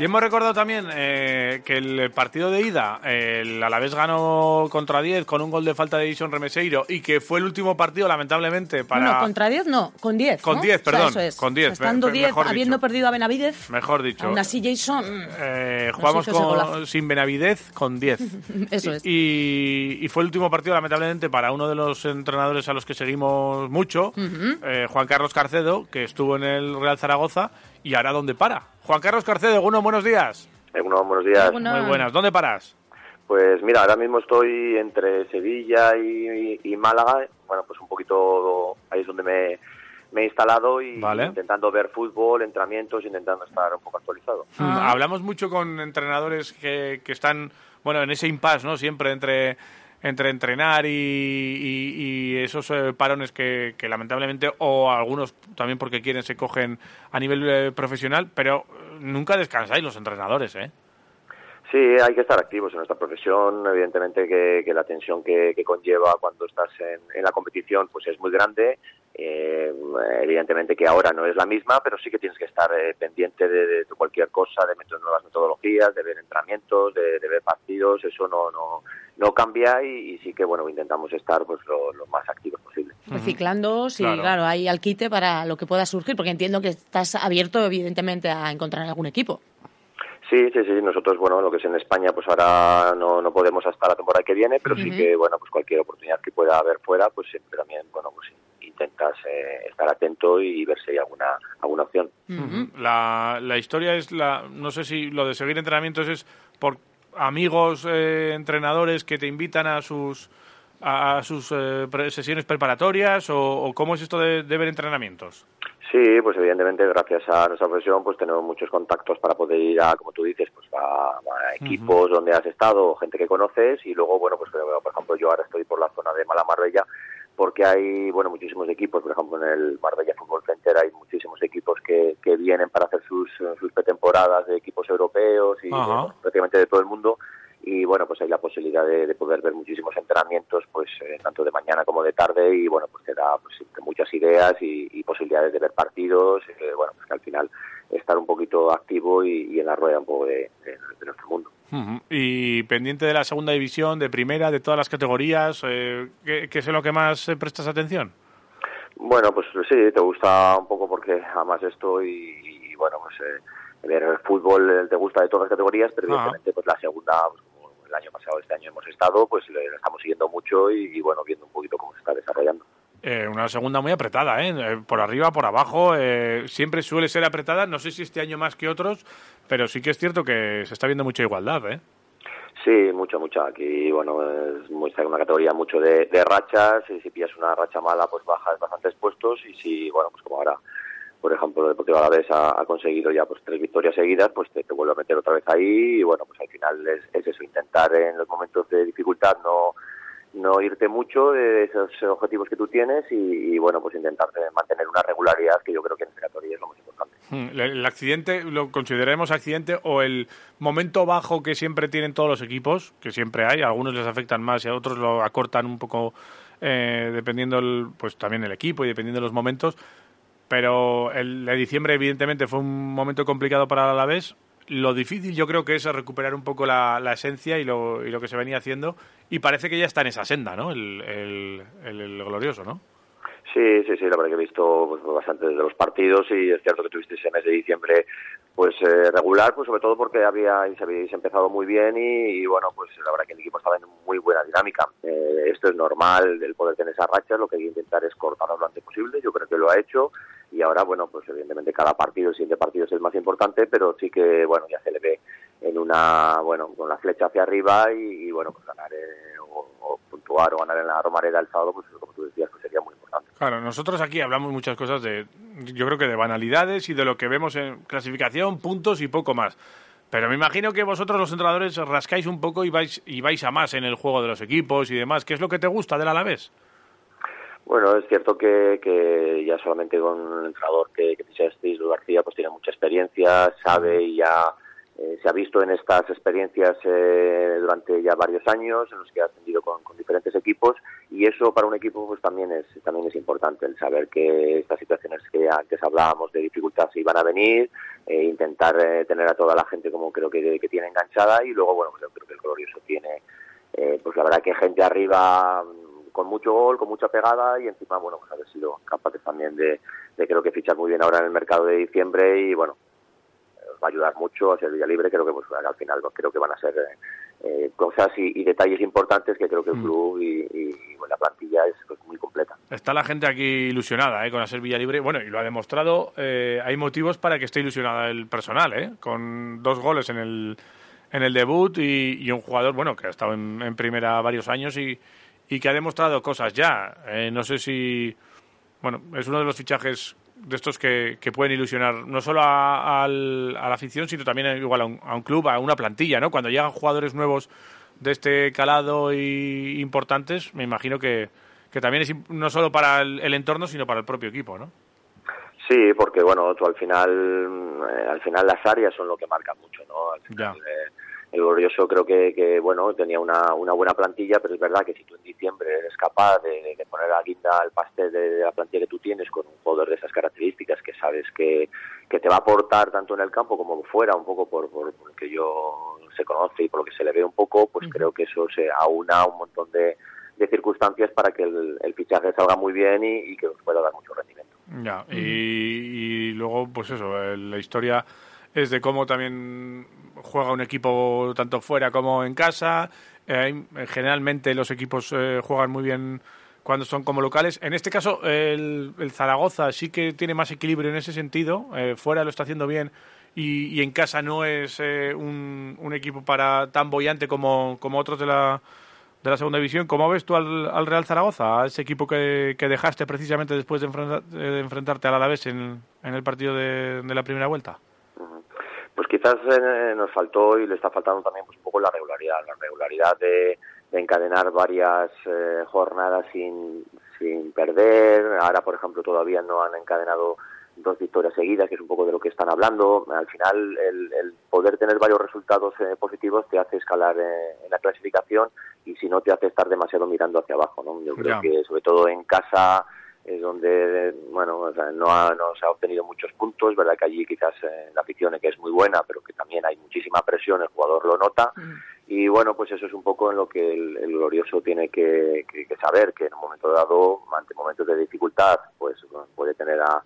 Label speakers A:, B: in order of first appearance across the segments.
A: Y hemos recordado también eh, que el partido de ida, el Alavés ganó contra 10 con un gol de falta de Edison Remeseiro y que fue el último partido, lamentablemente, para...
B: No, contra 10 no, con 10.
A: Con 10, perdón. con 10.
B: Estando 10, habiendo perdido a Benavidez.
A: Mejor dicho.
B: Aún así, Jason.
A: Eh, jugamos con, sin Benavidez con 10.
B: Eso es.
A: Y, y, fue el último partido, lamentablemente, para uno de los entrenadores a los que seguimos mucho, eh, Juan Carlos Carcedo, que estuvo en el Real Zaragoza y ahora dónde para. Juan Carlos Carcedo, uno, buenos días.
C: Uno, buenos días.
A: Muy buenas. ¿Dónde paras?
C: Pues mira, ahora mismo estoy entre Sevilla y, Málaga. Bueno, pues un poquito ahí es donde me, he instalado y intentando ver fútbol, entrenamientos, intentando estar un poco actualizado.
A: Ah. Hablamos mucho con entrenadores que, que están, bueno, en ese impasse, ¿no? Siempre entre entre entrenar y, esos eh, parones que, lamentablemente o algunos también porque quieren se cogen a nivel eh, profesional, pero nunca descansáis los entrenadores, ¿eh?
C: Sí, hay que estar activos en nuestra profesión. Evidentemente que, la tensión que, conlleva cuando estás en, la competición pues es muy grande. Eh, evidentemente que ahora no es la misma, pero sí que tienes que estar eh, pendiente de, cualquier cosa, de meter nuevas metodologías, de ver entrenamientos, de, ver partidos. Eso no no, no cambia y, sí que bueno intentamos estar pues lo, más activos posible.
B: Reciclando, sí, claro. claro, hay al quite para lo que pueda surgir, porque entiendo que estás abierto evidentemente a encontrar algún equipo.
C: Sí, sí, sí. Nosotros, bueno, lo que es en España, pues ahora no, no podemos hasta la temporada que viene, pero sí que, bueno, pues cualquier oportunidad que pueda haber fuera, pues siempre también, bueno, pues intentas eh, estar atento y ver si hay alguna, alguna opción.
A: la, la historia es, la no sé si lo de seguir entrenamientos es por amigos, eh, entrenadores que te invitan a sus a sus eh, sesiones preparatorias o, cómo es esto de ver entrenamientos?
C: Sí, pues evidentemente gracias a nuestra profesión pues tenemos muchos contactos para poder ir a, como tú dices, pues a, equipos donde has estado, gente que conoces y luego, bueno, pues por ejemplo yo ahora estoy por la zona de Mala Marbella porque hay, bueno, muchísimos equipos, por ejemplo en el Marbella Fútbol Center hay muchísimos equipos que, que vienen para hacer sus, sus pretemporadas de equipos europeos y prácticamente de todo el mundo y bueno pues hay la posibilidad de, poder ver muchísimos entrenamientos pues eh, tanto de mañana como de tarde y bueno pues te da pues, muchas ideas y, posibilidades de ver partidos eh, bueno pues que al final estar un poquito activo y, en la rueda un poco de, nuestro mundo.
A: Y pendiente de la segunda división de primera de todas las categorías eh, ¿qué, es lo que más prestas atención
C: bueno pues sí te gusta un poco porque amas esto y, bueno pues ver el fútbol te gusta de todas las categorías, pero evidentemente pues la segunda, pues, el año pasado, este año hemos estado, pues le, estamos siguiendo mucho y, bueno, viendo un poquito cómo se está desarrollando.
A: Eh, una segunda muy apretada, ¿eh? ¿eh? Por arriba, por abajo, eh, siempre suele ser apretada, no sé si este año más que otros, pero sí que es cierto que se está viendo mucha igualdad, ¿eh?
C: Sí, mucha, mucha. Aquí, bueno, es muy, una categoría mucho de, de rachas, y si pillas una racha mala, pues bajas bastantes puestos, y si, bueno, pues como ahora por ejemplo, el Deportivo Alavés ha, ha conseguido ya pues tres victorias seguidas, pues te, vuelve a meter otra vez ahí y bueno, pues al final es, eso, intentar en los momentos de dificultad no no irte mucho de esos objetivos que tú tienes y, bueno, pues intentar mantener una regularidad que yo creo que en categoría es lo más importante.
A: Hmm, el, accidente, lo consideremos accidente o el momento bajo que siempre tienen todos los equipos, que siempre hay, a algunos les afectan más y a otros lo acortan un poco eh, dependiendo el, pues también el equipo y dependiendo de los momentos, pero el de diciembre evidentemente fue un momento complicado para la Alavés. Lo difícil yo creo que es recuperar un poco la, esencia y lo, y lo, que se venía haciendo y parece que ya está en esa senda, ¿no? El, el, glorioso, ¿no?
C: Sí, sí, sí, la verdad que he visto pues, bastante de los partidos y es cierto que tuviste ese mes de diciembre pues eh, regular, pues sobre todo porque habíais, empezado muy bien y, bueno, pues la verdad que el equipo estaba en muy buena dinámica. Eh, esto es normal, el poder tener esa racha, lo que hay que intentar es cortarlo lo antes posible, yo creo que lo ha hecho y ahora, bueno, pues evidentemente cada partido, el siguiente partido es el más importante, pero sí que, bueno, ya se le ve en una, bueno, con la flecha hacia arriba y, bueno, pues ganar eh, o, puntuar o ganar en la Romareda el sábado, pues como tú decías, pues sería muy importante.
A: Claro, nosotros aquí hablamos muchas cosas de, yo creo que de banalidades y de lo que vemos en clasificación, puntos y poco más. Pero me imagino que vosotros los entrenadores rascáis un poco y vais, y vais a más en el juego de los equipos y demás. ¿Qué es lo que te gusta del Alavés?
C: Bueno, es cierto que, que ya solamente con un entrenador que, que Luis García, pues tiene mucha experiencia, sabe y ya eh, se ha visto en estas experiencias eh, durante ya varios años en los que ha ascendido con, diferentes equipos y eso para un equipo pues también es también es importante el saber que estas situaciones que antes hablábamos de dificultades iban a venir eh, intentar tener a toda la gente como creo que, que tiene enganchada y luego, bueno, pues creo que el Glorioso tiene, eh, pues la verdad que gente arriba mm, con mucho gol, con mucha pegada y encima, bueno, pues haber sido capaces también de, de creo que fichar muy bien ahora en el mercado de diciembre y bueno, va a ayudar mucho a ser Libre, creo que pues al final creo que van a ser eh, cosas y, detalles importantes que creo que el mm. club y, la plantilla es pues, muy completa.
A: Está la gente aquí ilusionada ¿eh? con hacer Libre, bueno, y lo ha demostrado, eh, hay motivos para que esté ilusionada el personal, ¿eh? con dos goles en el, en el debut y, un jugador, bueno, que ha estado en, primera varios años y, y que ha demostrado cosas ya. Eh, no sé si, bueno, es uno de los fichajes de estos que, pueden ilusionar no solo a, la afición, sino también igual a un, club, a una plantilla, ¿no? Cuando llegan jugadores nuevos de este calado y importantes, me imagino que, que también es no solo para el, entorno, sino para el propio equipo, ¿no?
C: Sí, porque bueno, tú al final, eh, al final las áreas son lo que marcan mucho, ¿no? Al final, eh, el Glorioso creo que, que, bueno tenía una, una buena plantilla, pero es verdad que si tú en diciembre eres capaz de, poner la guinda al pastel de, la plantilla que tú tienes con un jugador de esas características que sabes que, que te va a aportar tanto en el campo como fuera, un poco por, por, que yo se conoce y por lo que se le ve un poco, pues creo que eso se aúna un montón de, de circunstancias para que el, el, fichaje salga muy bien y, que nos pueda dar mucho rendimiento.
A: Ya, y, y luego, pues eso, la historia es de cómo también juega un equipo tanto fuera como en casa. Eh, generalmente los equipos eh, juegan muy bien cuando son como locales. En este caso, el, Zaragoza sí que tiene más equilibrio en ese sentido. Eh, fuera lo está haciendo bien y, en casa no es un, un, equipo para tan bollante como, otros de la, de la segunda división. ¿Cómo ves tú al, Real Zaragoza, a ese equipo que, que dejaste precisamente después de, enfrentarte al Alavés en, en el partido de la primera vuelta?
C: Pues quizás eh, nos faltó y le está faltando también pues un poco la regularidad, la regularidad de, encadenar varias eh, jornadas sin, sin perder. Ahora, por ejemplo, todavía no han encadenado dos victorias seguidas, que es un poco de lo que están hablando. Al final, el, poder tener varios resultados eh, positivos te hace escalar en la clasificación y si no te hace estar demasiado mirando hacia abajo. ¿no? Yo creo que sobre todo en casa es donde bueno no, no se ha obtenido muchos puntos verdad que allí quizás eh, la afición que es muy buena pero que también hay muchísima presión el jugador lo nota mm. y bueno pues eso es un poco en lo que el, glorioso tiene que, saber que en un momento dado ante momentos de dificultad pues puede tener a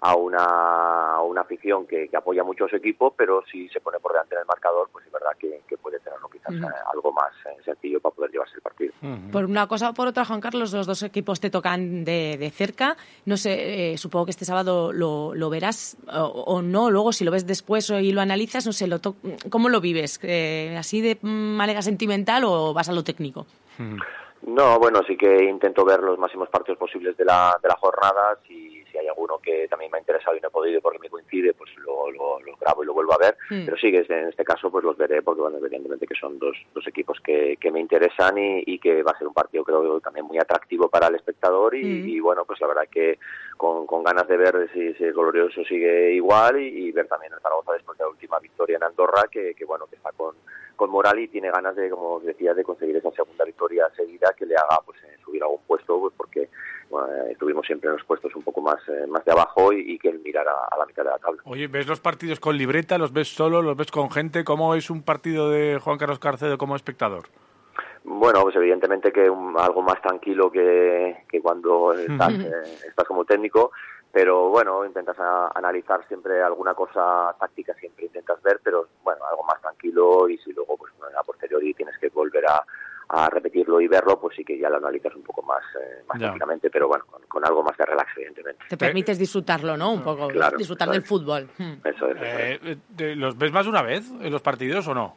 C: a una, una afición que, apoya mucho a su equipo, pero si se pone por delante en el marcador, pues es verdad que, puede tenerlo quizás eh, algo más eh, sencillo para poder llevarse el partido.
B: Por una cosa o por otra, Juan Carlos, los dos equipos te tocan de, de cerca. No sé, eh, supongo que este sábado lo, lo verás o, no, luego si lo ves después y lo analizas, no sé, lo ¿cómo lo vives? ¿Así de manera sentimental o vas a lo técnico?
C: No, bueno, sí que intento ver los máximos partidos posibles de la, de la jornada. Si, si hay alguno que también me ha interesado y no he podido porque me coincide, pues lo, lo, grabo y lo vuelvo a ver. Mm. Pero sí, que en este caso pues los veré porque, bueno, evidentemente que son dos, dos equipos que, que me interesan y, y, que va a ser un partido, creo, también muy atractivo para el espectador. Y, mm. y bueno, pues la verdad que con, con ganas de ver si, si el glorioso sigue igual y, ver también el Zaragoza después de la última victoria en Andorra, que, que bueno, que está con con moral y tiene ganas de, como decía, de conseguir esa segunda victoria seguida que le haga pues eh, subir a un puesto, pues, porque estuvimos siempre en los puestos un poco más, eh, más de abajo y, que él mirara a la mitad de la tabla.
A: Oye, ¿ves los partidos con libreta? ¿Los ves solo? ¿Los ves con gente? ¿Cómo es un partido de Juan Carlos Carcedo como espectador?
C: Bueno, pues evidentemente que algo más tranquilo que, que cuando estás, eh, estás como técnico, pero bueno, intentas analizar siempre alguna cosa táctica, siempre intentas ver, pero bueno, algo más tranquilo y si luego pues a posteriori tienes que volver a, repetirlo y verlo, pues sí que ya lo analizas un poco más, eh, más pero bueno, con, algo más de relax, evidentemente.
B: Te permites disfrutarlo, ¿no? Un poco, disfrutar del fútbol.
C: Eso es.
A: Eh, ¿Los ves más de una vez en los partidos o no?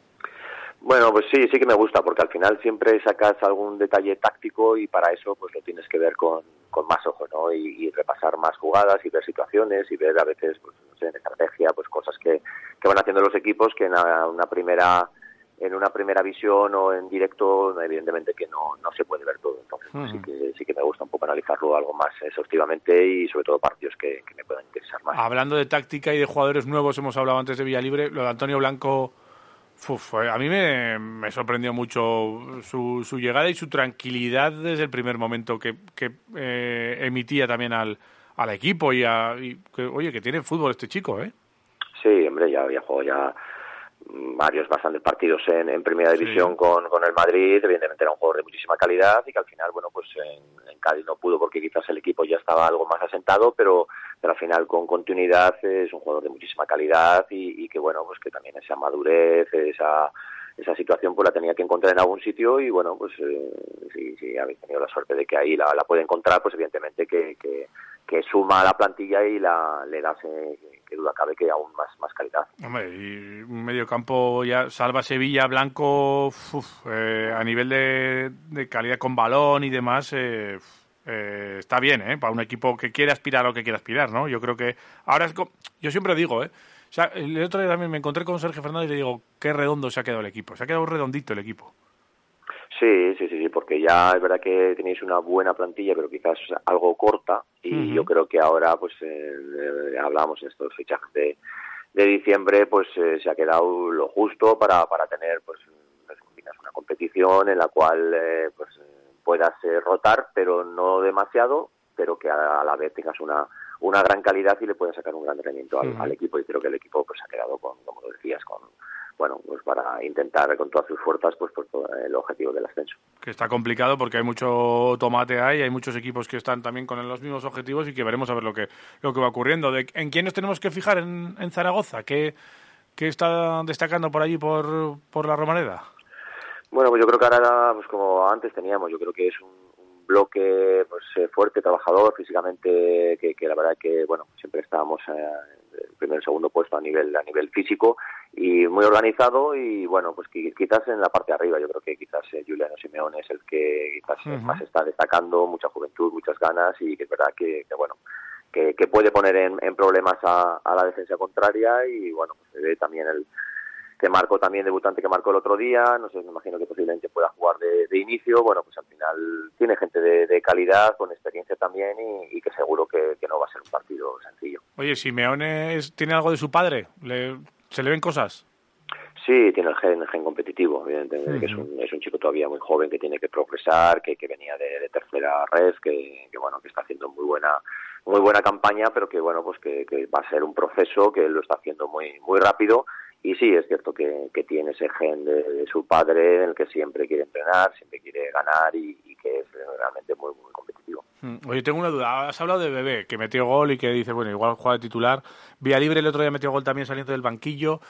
C: Bueno, pues sí, sí que me gusta, porque al final siempre sacas algún detalle táctico y para eso pues lo tienes que ver con, con más ojos, ¿no? Y, repasar más jugadas y ver situaciones y ver a veces, pues no sé, en estrategia, pues cosas que, que van haciendo los equipos que en una, primera en una primera visión o en directo, evidentemente que no, no se puede ver todo. Entonces, sí, que, sí que me gusta un poco analizarlo algo más exhaustivamente y sobre todo partidos que, que me puedan interesar más.
A: Hablando de táctica y de jugadores nuevos, hemos hablado antes de Villalibre, lo de Antonio Blanco a mí me, sorprendió mucho su, su, llegada y su tranquilidad desde el primer momento que, que eh, emitía también al, al equipo y, a, que, oye, que tiene fútbol este chico, ¿eh?
C: Sí, hombre, ya había jugado ya varios bastantes partidos en, en primera división con, con el Madrid, evidentemente era un jugador de muchísima calidad y que al final, bueno, pues en, en, Cádiz no pudo porque quizás el equipo ya estaba algo más asentado, pero, pero al final con continuidad es un jugador de muchísima calidad y, y que, bueno, pues que también esa madurez, esa esa situación pues la tenía que encontrar en algún sitio y bueno pues eh, si, si habéis tenido la suerte de que ahí la, la puede encontrar pues evidentemente que, que, que suma a la plantilla y la le das eh, que duda cabe que aún más más calidad
A: Hombre, y un medio campo ya salva Sevilla Blanco uf, eh, a nivel de, de, calidad con balón y demás eh, eh, está bien, ¿eh? Para un equipo que quiere aspirar a lo que quiere aspirar, ¿no? Yo creo que ahora es... Yo siempre digo, ¿eh? O sea, el otro día también me encontré con Sergio Fernández y le digo, qué redondo se ha quedado el equipo. Se ha quedado redondito el equipo.
C: Sí, sí, sí, sí, porque ya es verdad que tenéis una buena plantilla, pero quizás algo corta. Y uh -huh. yo creo que ahora, pues, eh, hablamos en estos fichajes de, de diciembre, pues eh, se ha quedado lo justo para, para tener, pues, una competición en la cual, eh, pues, puedas eh, rotar, pero no demasiado, pero que a, a la vez tengas una una gran calidad y le puede sacar un gran rendimiento al, uh -huh. al, equipo y creo que el equipo pues ha quedado con como lo decías con bueno pues para intentar con todas sus fuerzas pues todo el objetivo del ascenso.
A: Que está complicado porque hay mucho tomate ahí hay muchos equipos que están también con los mismos objetivos y que veremos a ver lo que lo que va ocurriendo. De, en quién nos tenemos que fijar en, en Zaragoza qué, qué está destacando por allí por por la Romareda
C: bueno pues yo creo que ahora pues como antes teníamos yo creo que es un bloque pues eh, fuerte, trabajador, físicamente, que, que, la verdad que bueno siempre estábamos eh, el primer y segundo puesto a nivel a nivel físico y muy organizado y bueno pues quizás en la parte de arriba yo creo que quizás eh, Juliano Simeone es el que quizás uh -huh. más está destacando, mucha juventud, muchas ganas y que es verdad que, que bueno que, que, puede poner en, en problemas a, a, la defensa contraria y bueno pues se ve también el que marcó también debutante que marcó el otro día, no sé, me imagino que posiblemente pueda jugar de, de inicio, bueno, pues al final tiene gente de, de calidad, con experiencia también y, y que seguro que, que, no va a ser un partido sencillo.
A: Oye, Simeone es, tiene algo de su padre, ¿Le, ¿se le ven cosas?
C: Sí, tiene el gen, el gen competitivo, evidentemente, uh -huh. que es un, es un chico todavía muy joven que tiene que progresar, que, que venía de, de tercera red, que, que bueno, que está haciendo muy buena muy buena campaña, pero que bueno, pues que, que va a ser un proceso que lo está haciendo muy muy rápido y sí, es cierto que, tiene ese gen de, su padre en el que siempre quiere entrenar, siempre quiere ganar y, que es realmente muy, muy competitivo.
A: Oye, tengo una duda. Has hablado de Bebé, que metió gol y que dice, bueno, igual juega de titular. Vía Libre el otro día metió gol también saliendo del banquillo.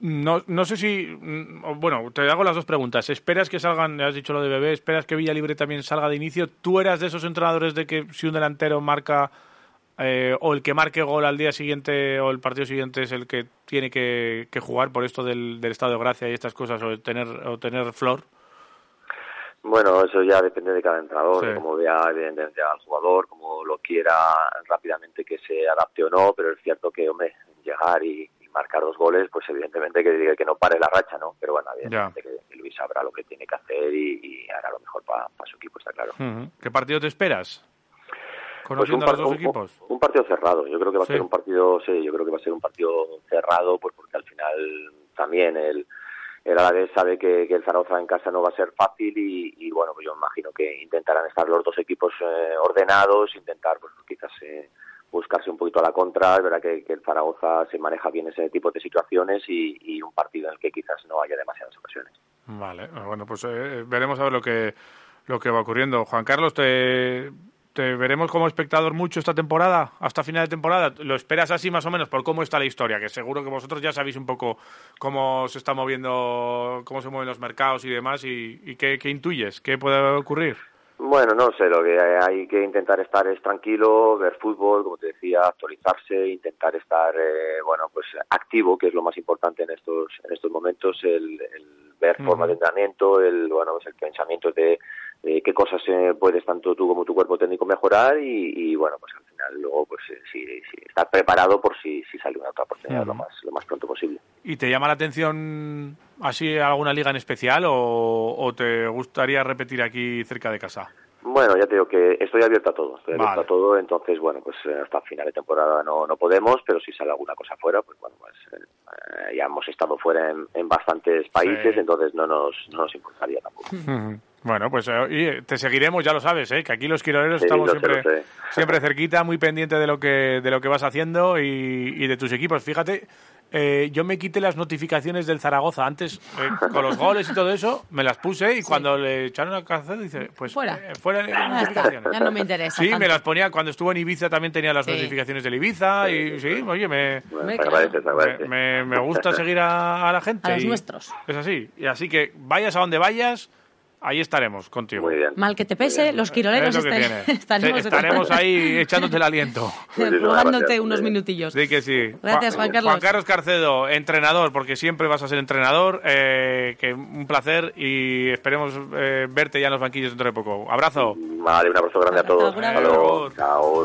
A: No, no sé si. Bueno, te hago las dos preguntas. ¿Esperas que salgan, has dicho lo de Bebé, esperas que Villa Libre también salga de inicio? ¿Tú eras de esos entrenadores de que si un delantero marca eh, o el que marque gol al día siguiente o el partido siguiente es el que tiene que, que jugar por esto del, del, estado de gracia y estas cosas o tener o tener flor
C: bueno eso ya depende de cada entrenador sí. como vea evidentemente al jugador como lo quiera rápidamente que se adapte o no pero es cierto que hombre llegar y, y marcar dos goles pues evidentemente que diga que no pare la racha no pero bueno evidentemente que, que, Luis sabrá lo que tiene que hacer y, y hará lo mejor para pa su equipo está claro.
A: ¿qué partido te esperas?
C: Conociendo pues un, a los dos equipos. Un, un, partido cerrado. Yo creo que va a sí. ser un partido, sí, yo creo que va a ser un partido cerrado, pues porque al final también el, el Alavés sabe que, que el Zaragoza en casa no va a ser fácil y, y bueno, pues yo imagino que intentarán estar los dos equipos eh, ordenados, intentar pues quizás eh, buscarse un poquito a la contra, es verdad que, que, el Zaragoza se maneja bien ese tipo de situaciones y, y, un partido en el que quizás no haya demasiadas ocasiones.
A: Vale, bueno, pues eh, veremos a ver lo que lo que va ocurriendo. Juan Carlos, te te veremos como espectador mucho esta temporada, hasta final de temporada. ¿Lo esperas así más o menos por cómo está la historia? Que seguro que vosotros ya sabéis un poco cómo se está moviendo, cómo se mueven los mercados y demás, y, y qué, qué, intuyes, qué puede ocurrir.
C: Bueno, no sé, lo que hay que intentar estar es tranquilo, ver fútbol, como te decía, actualizarse, intentar estar, eh, bueno, pues activo, que es lo más importante en estos, en estos momentos, el, el ver uh -huh. formas de entrenamiento, el, bueno, pues el pensamiento de eh, qué cosas eh, puedes tanto tú como tu cuerpo técnico mejorar y, y bueno pues al final luego pues eh, si, si estar preparado por si, si sale una otra oportunidad uh -huh. lo más lo más pronto posible
A: y te llama la atención así alguna liga en especial o, o te gustaría repetir aquí cerca de casa
C: bueno, ya te digo que estoy abierto a todo, estoy abierto a todo, entonces, bueno, pues eh, hasta final de temporada no, no podemos, pero si sale alguna cosa fuera, pues bueno, pues eh, ya hemos estado fuera en, en bastantes países, sí. entonces no nos, no nos importaría tampoco.
A: Bueno, pues eh, te seguiremos, ya lo sabes, ¿eh? que aquí los quiroleros estamos siempre, siempre cerquita, muy pendiente de lo que, de lo que vas haciendo y, y de tus equipos. Fíjate, eh, yo me quité las notificaciones del Zaragoza antes, eh, con los goles y todo eso, me las puse y cuando le echaron a cárcel, dice, pues
B: fuera,
A: eh, fuera notificaciones.
B: Ya no me interesa.
A: Sí, me las ponía, cuando estuvo en Ibiza también tenía las notificaciones del Ibiza y sí, oye, me, me, me, gusta seguir a, la gente.
B: A los nuestros.
A: Es así, y así que vayas a donde vayas, ahí estaremos contigo.
C: Muy bien.
B: Mal que te pese, los quiroleros
A: estaremos, estaremos ahí echándote el aliento.
B: Jugándote unos minutillos.
A: Sí que sí.
B: Gracias, Juan Carlos.
A: Juan Carlos Carcedo, entrenador, porque siempre vas a ser entrenador. Eh, que un placer y esperemos eh, verte ya en los banquillos dentro de poco. Abrazo.
C: Vale, un abrazo grande a todos. Hasta luego. Chao.